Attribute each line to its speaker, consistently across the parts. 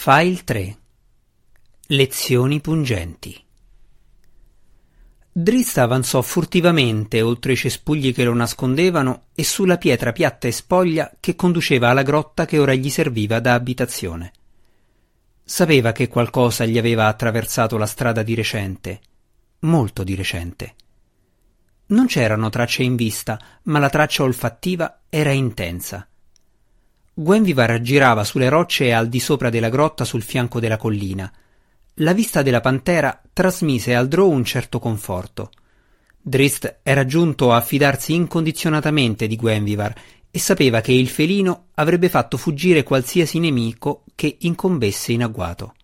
Speaker 1: File 3 Lezioni pungenti Drista avanzò furtivamente oltre i cespugli che lo nascondevano e sulla pietra piatta e spoglia che conduceva alla grotta che ora gli serviva da abitazione. Sapeva che qualcosa gli aveva attraversato la strada di recente, molto di recente. Non c'erano tracce in vista, ma la traccia olfattiva era intensa. Gwenvivar girava sulle rocce al di sopra della grotta sul fianco della collina. La vista della pantera trasmise al Drow un certo conforto. Drist era giunto a fidarsi incondizionatamente di Gwenvivar e sapeva che il felino avrebbe fatto fuggire qualsiasi nemico che incombesse in agguato.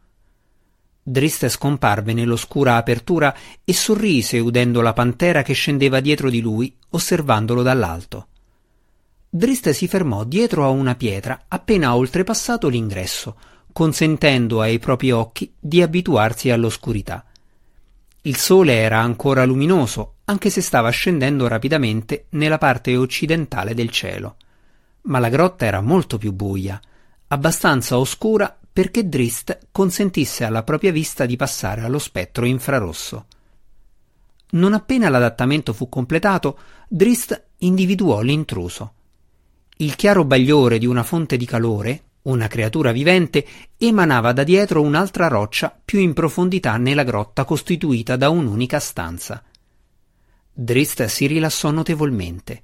Speaker 1: Drist scomparve nell'oscura apertura e sorrise udendo la pantera che scendeva dietro di lui, osservandolo dall'alto. Drist si fermò dietro a una pietra appena oltrepassato l'ingresso, consentendo ai propri occhi di abituarsi all'oscurità. Il sole era ancora luminoso, anche se stava scendendo rapidamente nella parte occidentale del cielo. Ma la grotta era molto più buia, abbastanza oscura perché Drist consentisse alla propria vista di passare allo spettro infrarosso. Non appena l'adattamento fu completato, Drist individuò l'intruso. Il chiaro bagliore di una fonte di calore, una creatura vivente, emanava da dietro un'altra roccia più in profondità nella grotta costituita da un'unica stanza. Drist si rilassò notevolmente.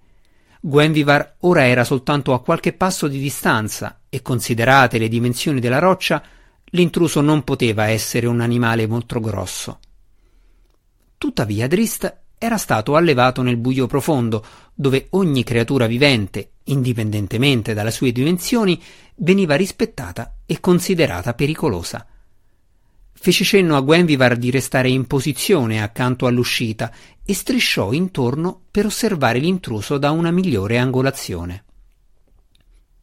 Speaker 1: Gwenvivar ora era soltanto a qualche passo di distanza e, considerate le dimensioni della roccia, l'intruso non poteva essere un animale molto grosso. Tuttavia Drist era stato allevato nel buio profondo, dove ogni creatura vivente, indipendentemente dalle sue dimensioni, veniva rispettata e considerata pericolosa. Fece cenno a Gwenvivar di restare in posizione accanto all'uscita e strisciò intorno per osservare l'intruso da una migliore angolazione.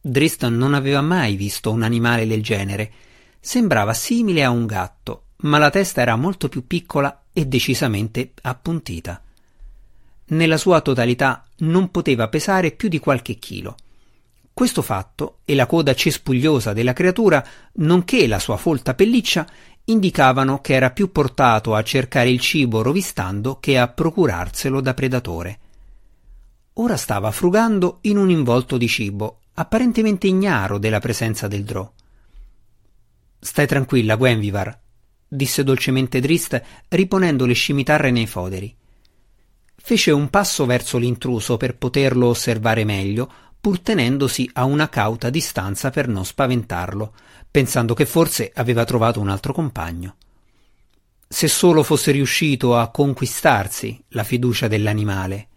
Speaker 1: Driston non aveva mai visto un animale del genere. Sembrava simile a un gatto, ma la testa era molto più piccola e decisamente appuntita nella sua totalità non poteva pesare più di qualche chilo. Questo fatto e la coda cespugliosa della creatura, nonché la sua folta pelliccia, indicavano che era più portato a cercare il cibo rovistando che a procurarselo da predatore. Ora stava frugando in un involto di cibo, apparentemente ignaro della presenza del drò. Stai tranquilla, Gwenvivar, disse dolcemente Drist, riponendo le scimitarre nei foderi. Fece un passo verso l'intruso per poterlo osservare meglio, pur tenendosi a una cauta distanza per non spaventarlo, pensando che forse aveva trovato un altro compagno. Se solo fosse riuscito a conquistarsi la fiducia dell'animale.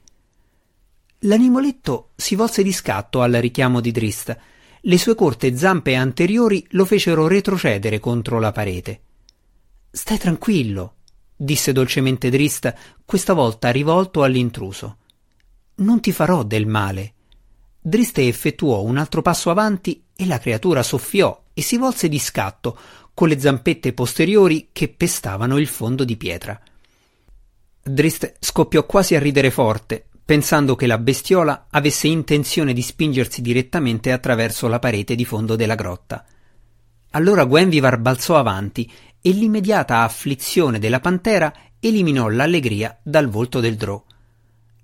Speaker 1: L'animaletto si volse di scatto al richiamo di Drist. Le sue corte zampe anteriori lo fecero retrocedere contro la parete. Stai tranquillo, disse dolcemente Drist, questa volta rivolto all'intruso. Non ti farò del male. Drist effettuò un altro passo avanti e la creatura soffiò e si volse di scatto, con le zampette posteriori che pestavano il fondo di pietra. Drist scoppiò quasi a ridere forte, pensando che la bestiola avesse intenzione di spingersi direttamente attraverso la parete di fondo della grotta. Allora Gwenvivar balzò avanti e l'immediata afflizione della pantera eliminò l'allegria dal volto del drò.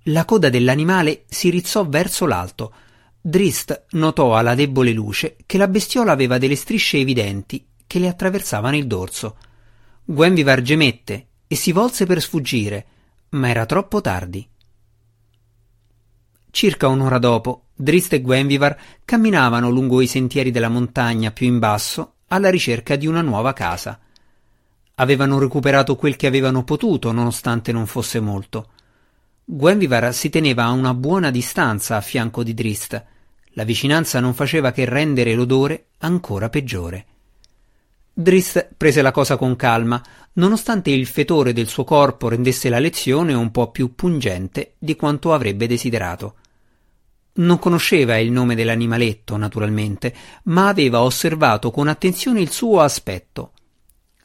Speaker 1: La coda dell'animale si rizzò verso l'alto. Drist notò alla debole luce che la bestiola aveva delle strisce evidenti che le attraversavano il dorso. Gwenvivar gemette e si volse per sfuggire, ma era troppo tardi. Circa un'ora dopo, Drist e Gwenvivar camminavano lungo i sentieri della montagna più in basso alla ricerca di una nuova casa. Avevano recuperato quel che avevano potuto, nonostante non fosse molto. Gwenvivar si teneva a una buona distanza a fianco di Drist. La vicinanza non faceva che rendere l'odore ancora peggiore. Drist prese la cosa con calma, nonostante il fetore del suo corpo rendesse la lezione un po' più pungente di quanto avrebbe desiderato. Non conosceva il nome dell'animaletto, naturalmente, ma aveva osservato con attenzione il suo aspetto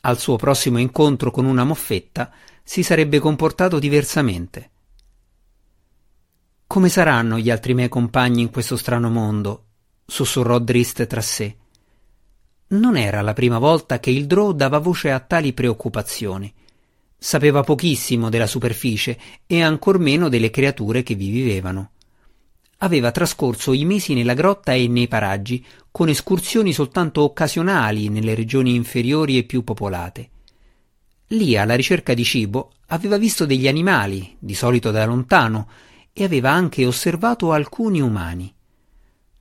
Speaker 1: al suo prossimo incontro con una moffetta, si sarebbe comportato diversamente. Come saranno gli altri miei compagni in questo strano mondo? sussurrò Drist tra sé. Non era la prima volta che il Drò dava voce a tali preoccupazioni. Sapeva pochissimo della superficie e ancor meno delle creature che vi vivevano. Aveva trascorso i mesi nella grotta e nei paraggi, con escursioni soltanto occasionali nelle regioni inferiori e più popolate. Lì, alla ricerca di cibo, aveva visto degli animali, di solito da lontano, e aveva anche osservato alcuni umani.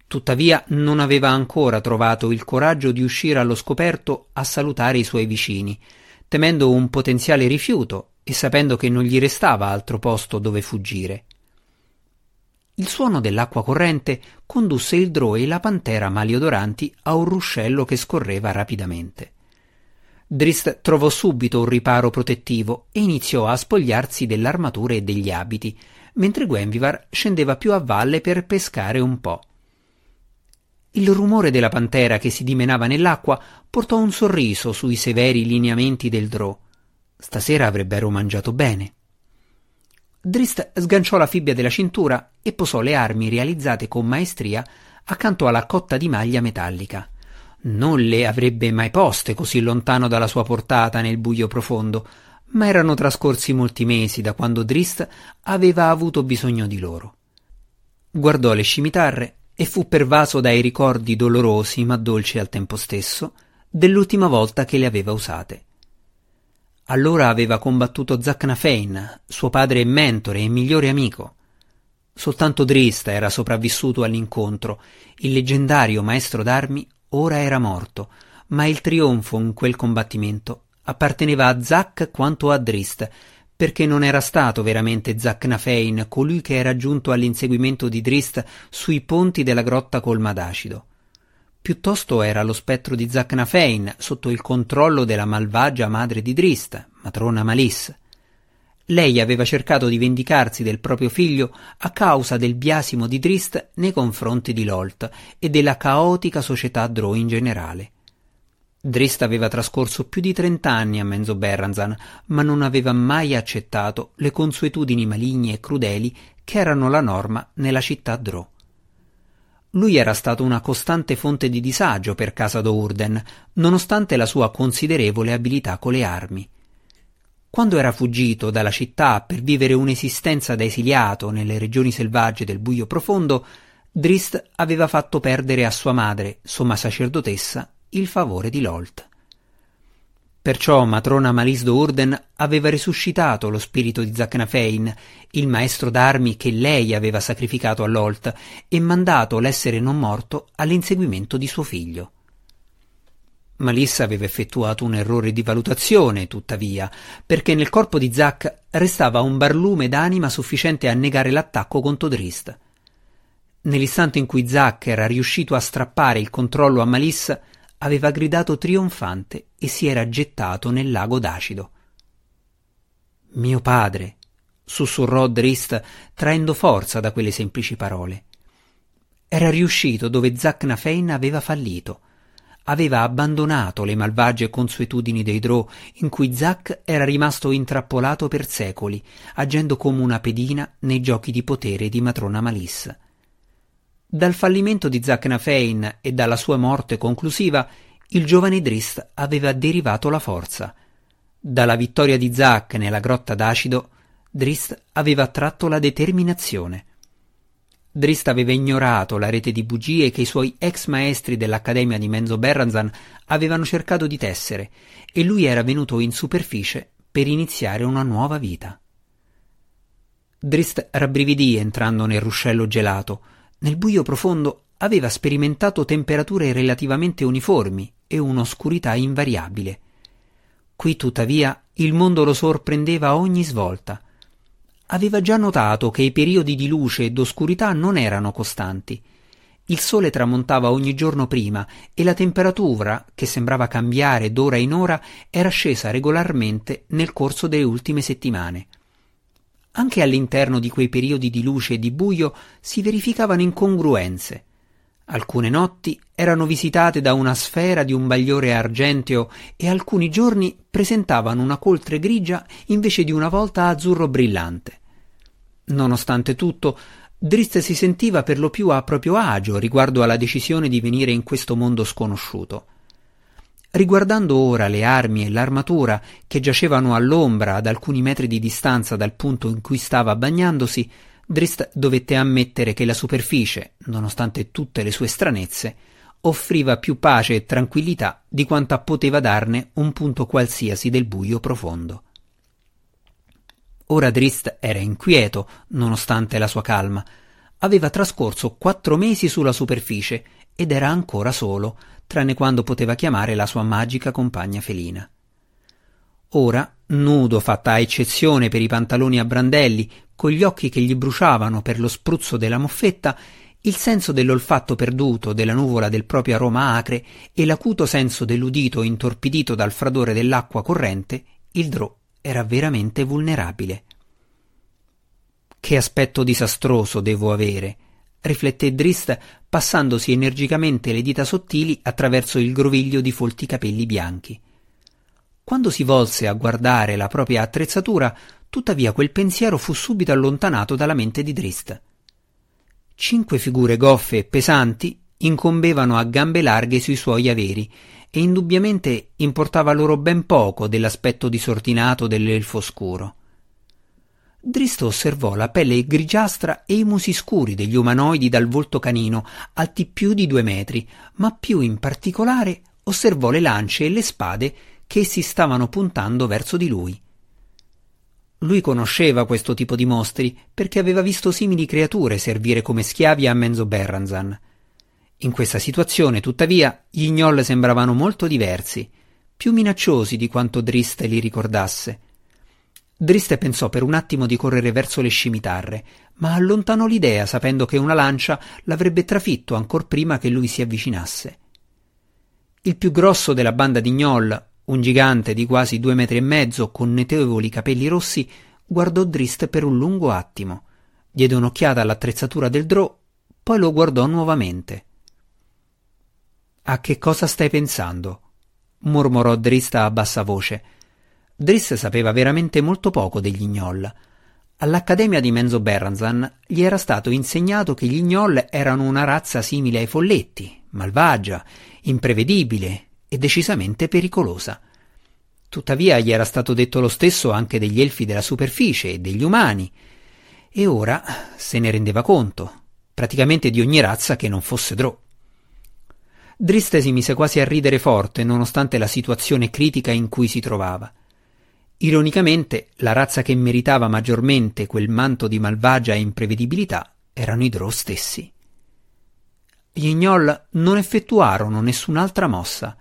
Speaker 1: Tuttavia non aveva ancora trovato il coraggio di uscire allo scoperto a salutare i suoi vicini, temendo un potenziale rifiuto e sapendo che non gli restava altro posto dove fuggire. Il suono dell'acqua corrente condusse il drò e la pantera maliodoranti a un ruscello che scorreva rapidamente. Drist trovò subito un riparo protettivo e iniziò a spogliarsi dell'armatura e degli abiti, mentre Gwenvivar scendeva più a valle per pescare un po'. Il rumore della pantera che si dimenava nell'acqua portò un sorriso sui severi lineamenti del drò. Stasera avrebbero mangiato bene. Drist sganciò la fibbia della cintura e posò le armi realizzate con maestria accanto alla cotta di maglia metallica. Non le avrebbe mai poste così lontano dalla sua portata nel buio profondo, ma erano trascorsi molti mesi da quando Drist aveva avuto bisogno di loro. Guardò le scimitarre e fu pervaso dai ricordi dolorosi ma dolci al tempo stesso dell'ultima volta che le aveva usate. Allora aveva combattuto Zacnafein, suo padre mentore e migliore amico. Soltanto Drista era sopravvissuto all'incontro, il leggendario maestro d'armi ora era morto, ma il trionfo in quel combattimento apparteneva a Zac quanto a Drist, perché non era stato veramente Zacnafein colui che era giunto all'inseguimento di Drist sui ponti della grotta colma d'acido. Piuttosto era lo spettro di Zacnafein sotto il controllo della malvagia madre di Drist, matrona Malis. Lei aveva cercato di vendicarsi del proprio figlio a causa del biasimo di Drist nei confronti di Lolt e della caotica società Drow in generale. Drist aveva trascorso più di trent'anni a Menzo Berranzan, ma non aveva mai accettato le consuetudini maligne e crudeli che erano la norma nella città Drò. Lui era stato una costante fonte di disagio per casa d'Ourden, nonostante la sua considerevole abilità con le armi. Quando era fuggito dalla città per vivere un'esistenza da esiliato nelle regioni selvagge del buio profondo, Drist aveva fatto perdere a sua madre, somma sacerdotessa, il favore di Lolt. Perciò matrona Malisdo Urden aveva risuscitato lo spirito di Zacnafein, il maestro d'armi che lei aveva sacrificato a Lolt, e mandato l'essere non morto all'inseguimento di suo figlio. Malissa aveva effettuato un errore di valutazione, tuttavia, perché nel corpo di Zac restava un barlume d'anima sufficiente a negare l'attacco contro Drist. Nell'istante in cui Zac era riuscito a strappare il controllo a Malissa, aveva gridato trionfante e si era gettato nel lago d'acido. Mio padre, sussurrò Drist traendo forza da quelle semplici parole. Era riuscito dove Zacnafein aveva fallito. Aveva abbandonato le malvagie consuetudini dei Drò in cui Zac era rimasto intrappolato per secoli, agendo come una pedina nei giochi di potere di matrona Malissa. Dal fallimento di Zacnafein e dalla sua morte conclusiva, il giovane Drist aveva derivato la forza. Dalla vittoria di Zac nella grotta d'acido, Drist aveva tratto la determinazione. Drist aveva ignorato la rete di bugie che i suoi ex maestri dell'Accademia di Menzo Berranzan avevano cercato di tessere, e lui era venuto in superficie per iniziare una nuova vita. Drist rabbrividì entrando nel ruscello gelato, nel buio profondo aveva sperimentato temperature relativamente uniformi e un'oscurità invariabile. Qui tuttavia il mondo lo sorprendeva a ogni svolta. Aveva già notato che i periodi di luce e d'oscurità non erano costanti. Il sole tramontava ogni giorno prima e la temperatura, che sembrava cambiare d'ora in ora, era scesa regolarmente nel corso delle ultime settimane. Anche all'interno di quei periodi di luce e di buio si verificavano incongruenze. Alcune notti erano visitate da una sfera di un bagliore argenteo e alcuni giorni presentavano una coltre grigia invece di una volta azzurro brillante. Nonostante tutto, Drist si sentiva per lo più a proprio agio riguardo alla decisione di venire in questo mondo sconosciuto. Riguardando ora le armi e l'armatura che giacevano all'ombra ad alcuni metri di distanza dal punto in cui stava bagnandosi, Drist dovette ammettere che la superficie, nonostante tutte le sue stranezze, offriva più pace e tranquillità di quanta poteva darne un punto qualsiasi del buio profondo. Ora Drist era inquieto, nonostante la sua calma. Aveva trascorso quattro mesi sulla superficie ed era ancora solo, tranne quando poteva chiamare la sua magica compagna felina. Ora, nudo fatta eccezione per i pantaloni a brandelli, con gli occhi che gli bruciavano per lo spruzzo della moffetta, il senso dell'olfatto perduto, della nuvola del proprio aroma acre e l'acuto senso dell'udito intorpidito dal fradore dell'acqua corrente, il Drò era veramente vulnerabile. Che aspetto disastroso devo avere, rifletté Drist passandosi energicamente le dita sottili attraverso il groviglio di folti capelli bianchi. Quando si volse a guardare la propria attrezzatura, tuttavia quel pensiero fu subito allontanato dalla mente di Drist. Cinque figure goffe e pesanti incombevano a gambe larghe sui suoi averi e indubbiamente importava loro ben poco dell'aspetto disordinato dell'elfo scuro. Dristo osservò la pelle grigiastra e i musi scuri degli umanoidi dal volto canino, alti più di due metri, ma più in particolare osservò le lance e le spade che essi stavano puntando verso di lui. Lui conosceva questo tipo di mostri perché aveva visto simili creature servire come schiavi a Menzo Berranzan. In questa situazione, tuttavia, gli gnoll sembravano molto diversi, più minacciosi di quanto Drist li ricordasse. Drist pensò per un attimo di correre verso le scimitarre, ma allontanò l'idea sapendo che una lancia l'avrebbe trafitto ancor prima che lui si avvicinasse. Il più grosso della banda di gnoll, un gigante di quasi due metri e mezzo, con notevoli capelli rossi, guardò Drist per un lungo attimo, diede un'occhiata all'attrezzatura del drò, poi lo guardò nuovamente. A che cosa stai pensando? mormorò Drist a bassa voce. Drist sapeva veramente molto poco degli gnoll. All'Accademia di Menzo Berranzan gli era stato insegnato che gli gnoll erano una razza simile ai folletti, malvagia, imprevedibile e decisamente pericolosa. Tuttavia gli era stato detto lo stesso anche degli elfi della superficie e degli umani, e ora se ne rendeva conto, praticamente di ogni razza che non fosse Drò. Driste si mise quasi a ridere forte, nonostante la situazione critica in cui si trovava. Ironicamente, la razza che meritava maggiormente quel manto di malvagia imprevedibilità erano i Drò stessi. Gli Gnoll non effettuarono nessun'altra mossa,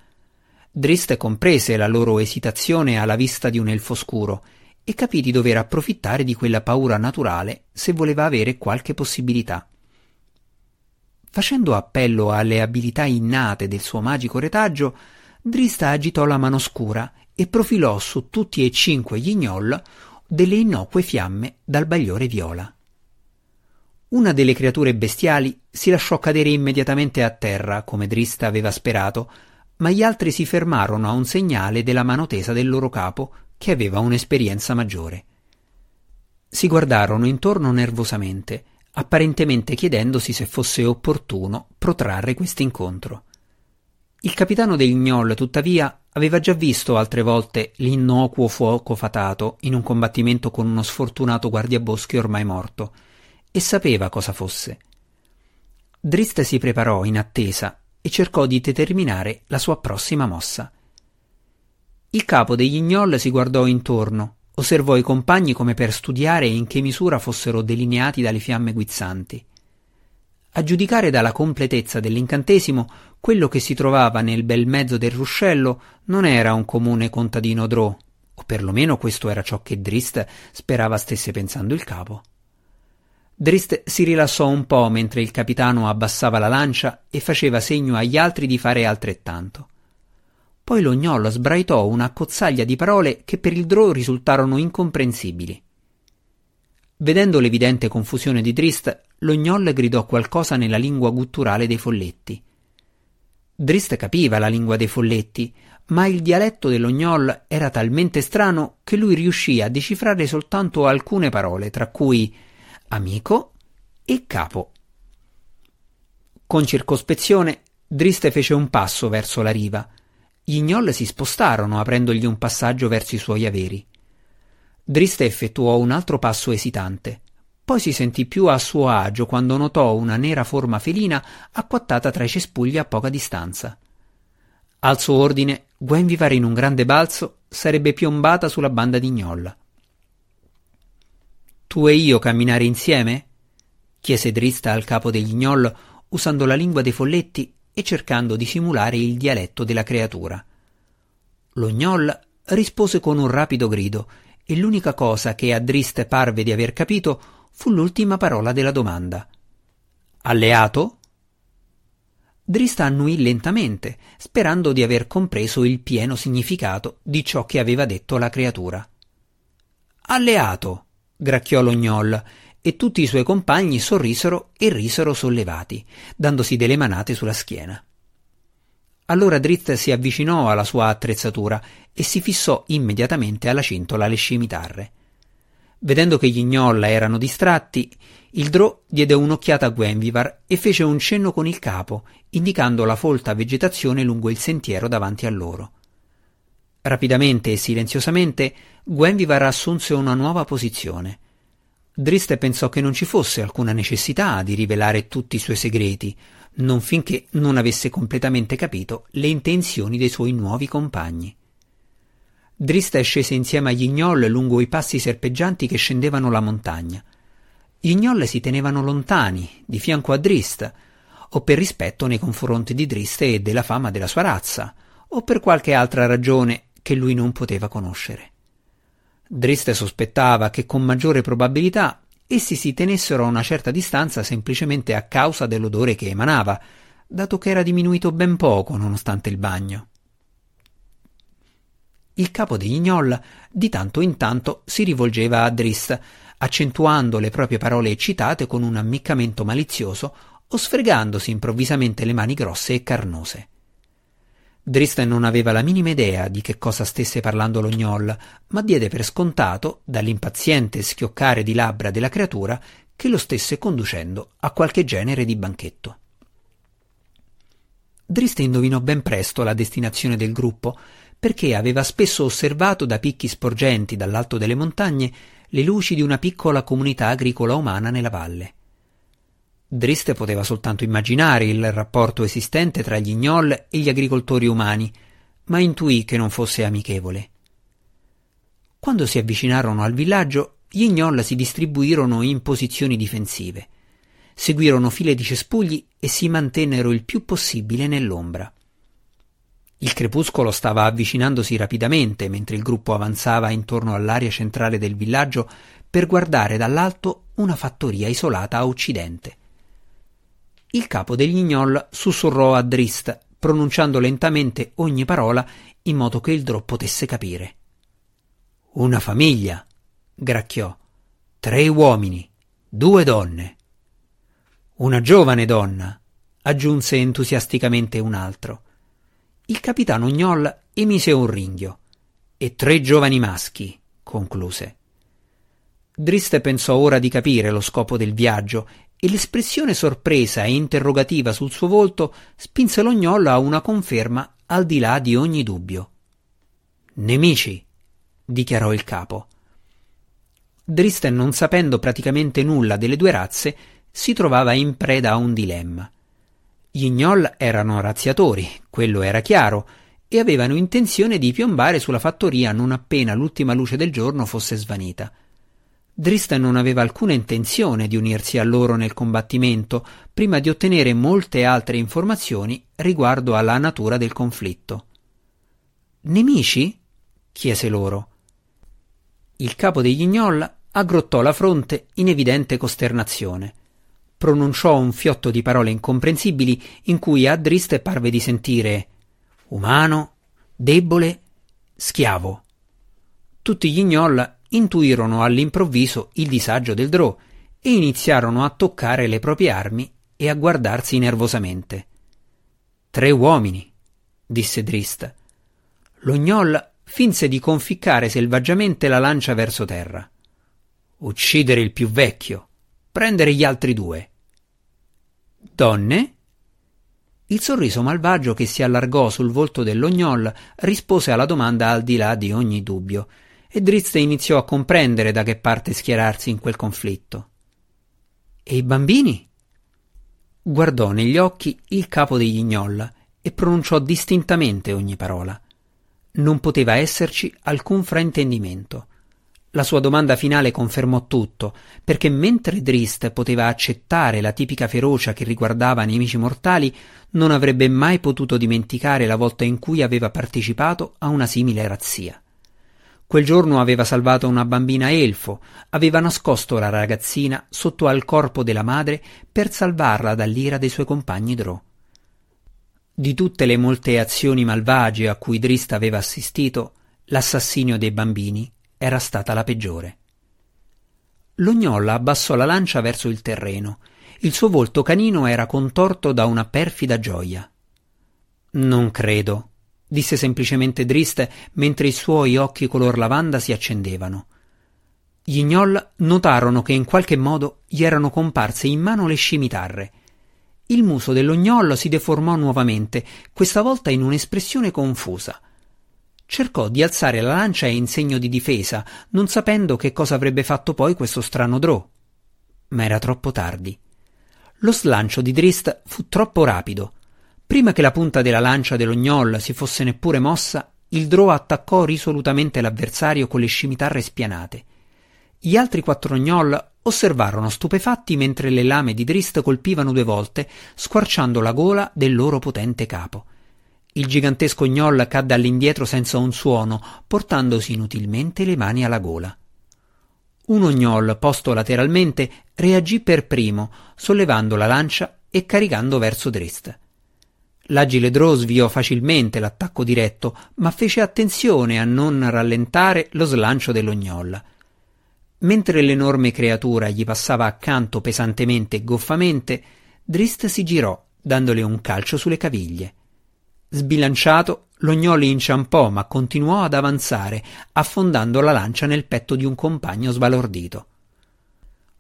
Speaker 1: Drist comprese la loro esitazione alla vista di un elfo scuro e capì di dover approfittare di quella paura naturale se voleva avere qualche possibilità. Facendo appello alle abilità innate del suo magico retaggio, Drista agitò la mano scura e profilò su tutti e cinque gli gnoll delle innocue fiamme dal bagliore viola. Una delle creature bestiali si lasciò cadere immediatamente a terra, come Drista aveva sperato, ma gli altri si fermarono a un segnale della mano tesa del loro capo, che aveva un'esperienza maggiore. Si guardarono intorno nervosamente, apparentemente chiedendosi se fosse opportuno protrarre quest'incontro. Il capitano dei Gnoll, tuttavia, aveva già visto altre volte l'innocuo fuoco fatato in un combattimento con uno sfortunato guardiaboschi ormai morto, e sapeva cosa fosse. Drist si preparò in attesa e cercò di determinare la sua prossima mossa. Il capo degli gnoll si guardò intorno, osservò i compagni come per studiare in che misura fossero delineati dalle fiamme guizzanti. A giudicare dalla completezza dell'incantesimo, quello che si trovava nel bel mezzo del ruscello non era un comune contadino drò, o perlomeno questo era ciò che Drist sperava stesse pensando il capo. Drist si rilassò un po' mentre il capitano abbassava la lancia e faceva segno agli altri di fare altrettanto. Poi lo gnollo sbraitò una cozzaglia di parole che per il drò risultarono incomprensibili. Vedendo l'evidente confusione di Drist, lo gnoll gridò qualcosa nella lingua gutturale dei folletti. Drist capiva la lingua dei folletti, ma il dialetto dello gnoll era talmente strano che lui riuscì a decifrare soltanto alcune parole, tra cui amico e capo. Con circospezione, Driste fece un passo verso la riva. Gli gnoll si spostarono aprendogli un passaggio verso i suoi averi. Drista effettuò un altro passo esitante. Poi si sentì più a suo agio quando notò una nera forma felina acquattata tra i cespugli a poca distanza. Al suo ordine, Gwenvivar in un grande balzo sarebbe piombata sulla banda di gnolla. Tu e io camminare insieme? chiese Drista al capo degli gnoll usando la lingua dei folletti e cercando di simulare il dialetto della creatura. Lo gnoll rispose con un rapido grido e l'unica cosa che a Drist parve di aver capito fu l'ultima parola della domanda. Alleato? Drist annuì lentamente, sperando di aver compreso il pieno significato di ciò che aveva detto la creatura. Alleato! gracchiò lo gnoll, e tutti i suoi compagni sorrisero e risero sollevati, dandosi delle manate sulla schiena. Allora Drizzt si avvicinò alla sua attrezzatura e si fissò immediatamente alla cintola le scimitarre. Vedendo che gli gnolla erano distratti, il Drò diede un'occhiata a Gwenvivar e fece un cenno con il capo, indicando la folta vegetazione lungo il sentiero davanti a loro. Rapidamente e silenziosamente Gwenvivar assunse una nuova posizione. Driste pensò che non ci fosse alcuna necessità di rivelare tutti i suoi segreti, non finché non avesse completamente capito le intenzioni dei suoi nuovi compagni. Drista scese insieme agli gnoll lungo i passi serpeggianti che scendevano la montagna. Gli si tenevano lontani, di fianco a Drist, o per rispetto nei confronti di Drist e della fama della sua razza, o per qualche altra ragione che lui non poteva conoscere. Drist sospettava che con maggiore probabilità essi si tenessero a una certa distanza semplicemente a causa dell'odore che emanava, dato che era diminuito ben poco nonostante il bagno. Il capo degli gnoll di tanto in tanto si rivolgeva a Drist, accentuando le proprie parole eccitate con un ammiccamento malizioso o sfregandosi improvvisamente le mani grosse e carnose. Drist non aveva la minima idea di che cosa stesse parlando lo gnoll, ma diede per scontato, dall'impaziente schioccare di labbra della creatura, che lo stesse conducendo a qualche genere di banchetto. Drist indovinò ben presto la destinazione del gruppo, perché aveva spesso osservato da picchi sporgenti dall'alto delle montagne le luci di una piccola comunità agricola umana nella valle. Drist poteva soltanto immaginare il rapporto esistente tra gli gnoll e gli agricoltori umani, ma intuì che non fosse amichevole. Quando si avvicinarono al villaggio, gli gnoll si distribuirono in posizioni difensive. Seguirono file di cespugli e si mantennero il più possibile nell'ombra. Il crepuscolo stava avvicinandosi rapidamente mentre il gruppo avanzava intorno all'area centrale del villaggio per guardare dall'alto una fattoria isolata a occidente. Il capo degli gnoll sussurrò a Drist, pronunciando lentamente ogni parola in modo che il Drò potesse capire. Una famiglia, gracchiò. Tre uomini, due donne. Una giovane donna, aggiunse entusiasticamente un altro. Il capitano Gnoll emise un ringhio. E tre giovani maschi, concluse. Drist pensò ora di capire lo scopo del viaggio e l'espressione sorpresa e interrogativa sul suo volto spinse lo gnollo a una conferma al di là di ogni dubbio. Nemici, dichiarò il capo. Dristen, non sapendo praticamente nulla delle due razze, si trovava in preda a un dilemma. Gli gnoll erano razziatori, quello era chiaro, e avevano intenzione di piombare sulla fattoria non appena l'ultima luce del giorno fosse svanita. Drista non aveva alcuna intenzione di unirsi a loro nel combattimento prima di ottenere molte altre informazioni riguardo alla natura del conflitto. Nemici? chiese loro. Il capo degli gnolla aggrottò la fronte in evidente costernazione. Pronunciò un fiotto di parole incomprensibili in cui a Driste parve di sentire umano, debole, schiavo. Tutti gli gnolla intuirono all'improvviso il disagio del Drò e iniziarono a toccare le proprie armi e a guardarsi nervosamente. Tre uomini, disse Drist. Lo gnoll finse di conficcare selvaggiamente la lancia verso terra. Uccidere il più vecchio, prendere gli altri due. Donne? Il sorriso malvagio che si allargò sul volto dell'ognol rispose alla domanda al di là di ogni dubbio, e Drizzt iniziò a comprendere da che parte schierarsi in quel conflitto. E i bambini? Guardò negli occhi il capo degli gnolla e pronunciò distintamente ogni parola. Non poteva esserci alcun fraintendimento. La sua domanda finale confermò tutto, perché mentre Drist poteva accettare la tipica ferocia che riguardava nemici mortali, non avrebbe mai potuto dimenticare la volta in cui aveva partecipato a una simile razzia. Quel giorno aveva salvato una bambina elfo, aveva nascosto la ragazzina sotto al corpo della madre per salvarla dall'ira dei suoi compagni Drò. Di tutte le molte azioni malvagie a cui Drist aveva assistito, l'assassinio dei bambini era stata la peggiore. L'ognolla abbassò la lancia verso il terreno. Il suo volto canino era contorto da una perfida gioia. Non credo, disse semplicemente Drist mentre i suoi occhi color lavanda si accendevano. Gli gnoll notarono che in qualche modo gli erano comparse in mano le scimitarre. Il muso dell'ognollo si deformò nuovamente, questa volta in un'espressione confusa. Cercò di alzare la lancia in segno di difesa, non sapendo che cosa avrebbe fatto poi questo strano drò. Ma era troppo tardi. Lo slancio di Drist fu troppo rapido. Prima che la punta della lancia dell'ognol si fosse neppure mossa, il drò attaccò risolutamente l'avversario con le scimitarre spianate. Gli altri quattro gnoll osservarono stupefatti mentre le lame di Drist colpivano due volte, squarciando la gola del loro potente capo. Il gigantesco gnoll cadde all'indietro senza un suono, portandosi inutilmente le mani alla gola. Un ognol posto lateralmente reagì per primo, sollevando la lancia e caricando verso Drist. L'agile Drow sviò facilmente l'attacco diretto, ma fece attenzione a non rallentare lo slancio dell'ognolla. Mentre l'enorme creatura gli passava accanto pesantemente e goffamente, Drist si girò, dandole un calcio sulle caviglie. Sbilanciato, l'ognoli inciampò ma continuò ad avanzare, affondando la lancia nel petto di un compagno sbalordito.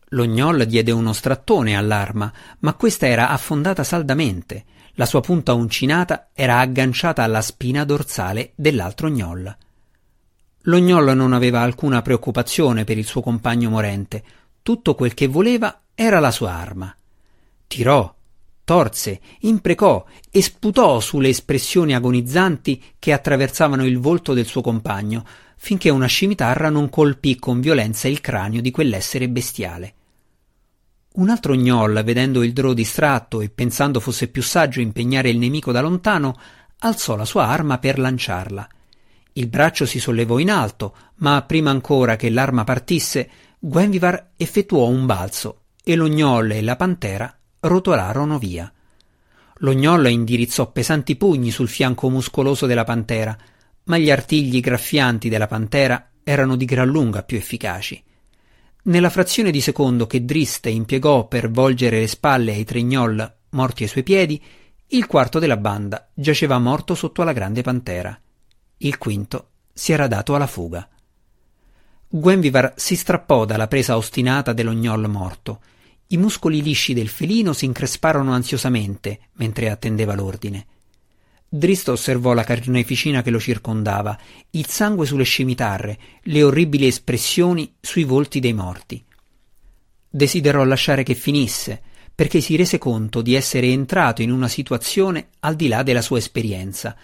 Speaker 1: L'ognol diede uno strattone all'arma, ma questa era affondata saldamente. La sua punta uncinata era agganciata alla spina dorsale dell'altro gnoll. L'ognol non aveva alcuna preoccupazione per il suo compagno morente. Tutto quel che voleva era la sua arma. Tirò, torse, imprecò e sputò sulle espressioni agonizzanti che attraversavano il volto del suo compagno, finché una scimitarra non colpì con violenza il cranio di quell'essere bestiale. Un altro gnoll, vedendo il drò distratto e pensando fosse più saggio impegnare il nemico da lontano, alzò la sua arma per lanciarla. Il braccio si sollevò in alto, ma prima ancora che l'arma partisse, Gwenvivar effettuò un balzo e lo gnoll e la pantera rotolarono via. L'ognolla indirizzò pesanti pugni sul fianco muscoloso della pantera, ma gli artigli graffianti della pantera erano di gran lunga più efficaci. Nella frazione di secondo che Driste impiegò per volgere le spalle ai tre gnoll morti ai suoi piedi, il quarto della banda giaceva morto sotto alla grande pantera. Il quinto si era dato alla fuga. Gwenvivar si strappò dalla presa ostinata dello gnoll morto i muscoli lisci del felino si incresparono ansiosamente mentre attendeva l'ordine. Dristo osservò la carneficina che lo circondava, il sangue sulle scimitarre, le orribili espressioni sui volti dei morti. Desiderò lasciare che finisse, perché si rese conto di essere entrato in una situazione al di là della sua esperienza.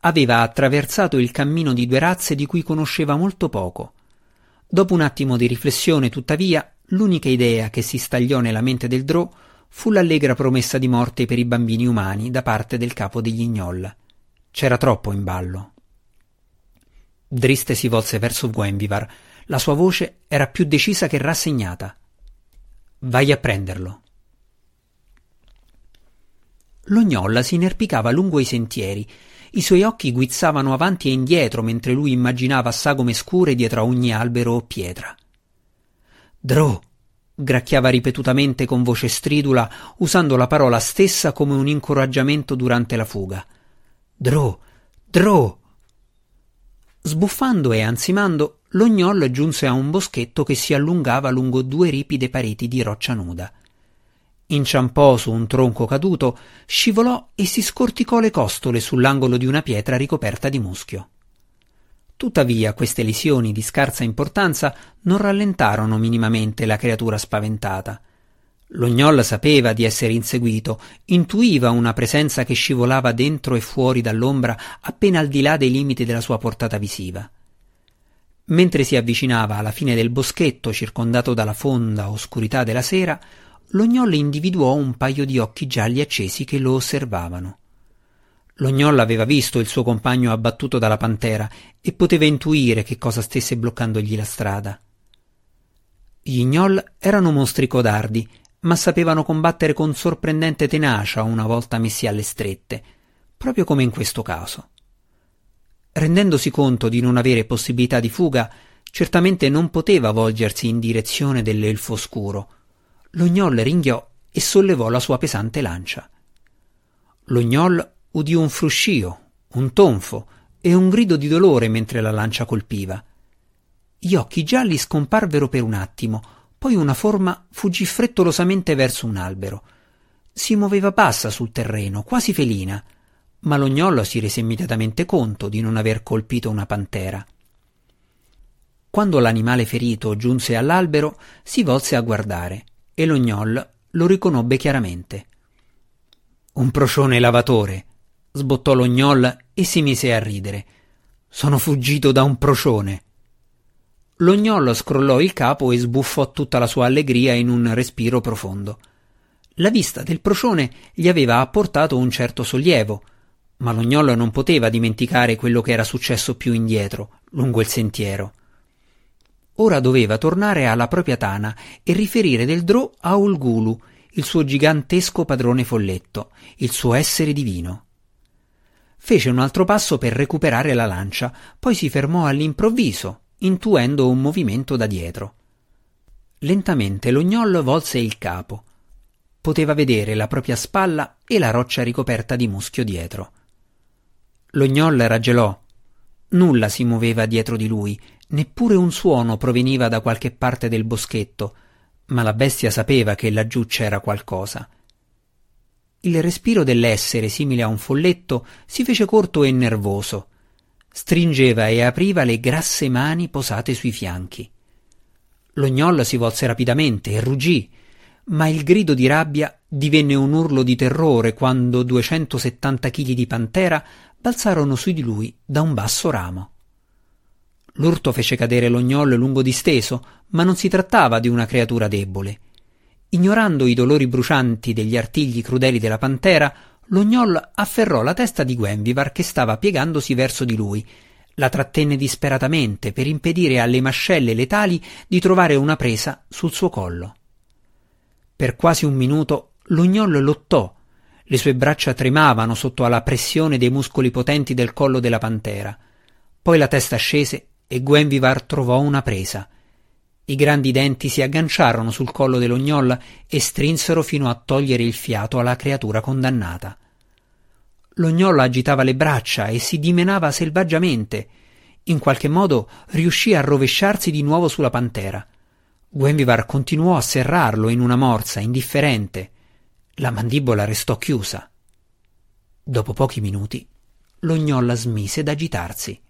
Speaker 1: Aveva attraversato il cammino di due razze di cui conosceva molto poco. Dopo un attimo di riflessione, tuttavia, L'unica idea che si stagliò nella mente del Drò fu l'allegra promessa di morte per i bambini umani da parte del capo degli Gnoll. C'era troppo in ballo. Driste si volse verso Gwenvivar. La sua voce era più decisa che rassegnata. Vai a prenderlo. Lo gnolla si inerpicava lungo i sentieri. I suoi occhi guizzavano avanti e indietro mentre lui immaginava sagome scure dietro a ogni albero o pietra. Drò! gracchiava ripetutamente con voce stridula, usando la parola stessa come un incoraggiamento durante la fuga. Drò! Drò! Sbuffando e ansimando, l'ognol giunse a un boschetto che si allungava lungo due ripide pareti di roccia nuda. inciampò su un tronco caduto, scivolò e si scorticò le costole sull'angolo di una pietra ricoperta di muschio. Tuttavia queste lesioni di scarsa importanza non rallentarono minimamente la creatura spaventata. Lo gnoll sapeva di essere inseguito, intuiva una presenza che scivolava dentro e fuori dall'ombra appena al di là dei limiti della sua portata visiva. Mentre si avvicinava alla fine del boschetto circondato dalla fonda oscurità della sera, lo gnoll individuò un paio di occhi gialli accesi che lo osservavano. Lo gnoll aveva visto il suo compagno abbattuto dalla pantera e poteva intuire che cosa stesse bloccandogli la strada. Gli gnoll erano mostri codardi, ma sapevano combattere con sorprendente tenacia una volta messi alle strette, proprio come in questo caso. Rendendosi conto di non avere possibilità di fuga, certamente non poteva volgersi in direzione dell'elfo oscuro. Lo gnoll ringhiò e sollevò la sua pesante lancia. Lo gnoll udì un fruscio, un tonfo e un grido di dolore mentre la lancia colpiva. Gli occhi gialli scomparvero per un attimo, poi una forma fuggì frettolosamente verso un albero. Si muoveva bassa sul terreno, quasi felina, ma lo gnollo si rese immediatamente conto di non aver colpito una pantera. Quando l'animale ferito giunse all'albero, si volse a guardare e lo gnoll lo riconobbe chiaramente. Un procione lavatore, sbottò lo gnoll e si mise a ridere. Sono fuggito da un procione. Lo gnollo scrollò il capo e sbuffò tutta la sua allegria in un respiro profondo. La vista del procione gli aveva apportato un certo sollievo, ma lo gnollo non poteva dimenticare quello che era successo più indietro, lungo il sentiero. Ora doveva tornare alla propria tana e riferire del Drò a Ulgulu, il suo gigantesco padrone folletto, il suo essere divino. Fece un altro passo per recuperare la lancia, poi si fermò all'improvviso, intuendo un movimento da dietro. Lentamente lo volse il capo. Poteva vedere la propria spalla e la roccia ricoperta di muschio dietro. Lo gnoll raggelò. Nulla si muoveva dietro di lui, neppure un suono proveniva da qualche parte del boschetto, ma la bestia sapeva che laggiù c'era qualcosa. Il respiro dell'essere, simile a un folletto, si fece corto e nervoso. Stringeva e apriva le grasse mani posate sui fianchi. Lo gnoll si volse rapidamente e ruggì, ma il grido di rabbia divenne un urlo di terrore quando 270 chili di pantera balzarono su di lui da un basso ramo. L'urto fece cadere lo gnoll lungo disteso, ma non si trattava di una creatura debole. Ignorando i dolori brucianti degli artigli crudeli della pantera, lo gnoll afferrò la testa di Gwenvivar che stava piegandosi verso di lui, la trattenne disperatamente per impedire alle mascelle letali di trovare una presa sul suo collo. Per quasi un minuto lo gnoll lottò, le sue braccia tremavano sotto alla pressione dei muscoli potenti del collo della pantera. Poi la testa scese e Gwenvivar trovò una presa. I grandi denti si agganciarono sul collo dell'ognolla e strinsero fino a togliere il fiato alla creatura condannata. L'ognolla agitava le braccia e si dimenava selvaggiamente. In qualche modo riuscì a rovesciarsi di nuovo sulla pantera. Gwenvivar continuò a serrarlo in una morsa, indifferente. La mandibola restò chiusa. Dopo pochi minuti, l'ognolla smise d'agitarsi.